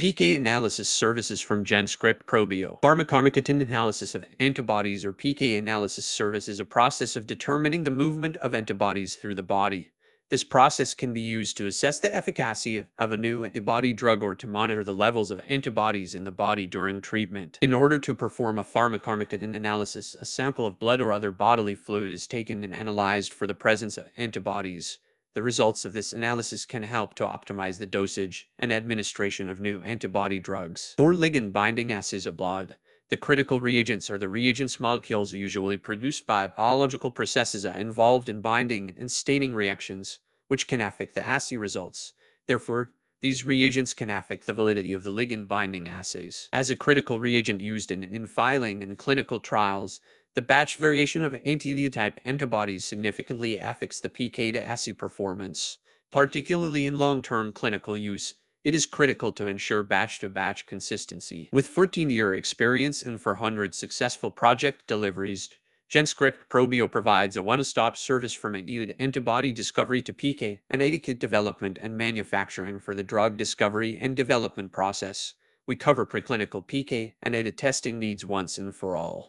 PK analysis services from GenScript ProBio. Pharmacokinetic analysis of antibodies or PK analysis service is a process of determining the movement of antibodies through the body. This process can be used to assess the efficacy of a new antibody drug or to monitor the levels of antibodies in the body during treatment. In order to perform a pharmacokinetic analysis, a sample of blood or other bodily fluid is taken and analyzed for the presence of antibodies. The results of this analysis can help to optimize the dosage and administration of new antibody drugs. For ligand binding assays blood, the critical reagents are the reagents molecules usually produced by biological processes involved in binding and staining reactions, which can affect the assay results. Therefore, these reagents can affect the validity of the ligand binding assays. As a critical reagent used in, in filing and clinical trials, the batch variation of anti-idiotype antibodies significantly affects the PK to assay performance. Particularly in long-term clinical use, it is critical to ensure batch-to-batch consistency. With 14-year experience and 400 successful project deliveries, GenScript ProBio provides a one-stop service from antibody discovery to PK and development and manufacturing for the drug discovery and development process. We cover preclinical PK and ADA testing needs once and for all.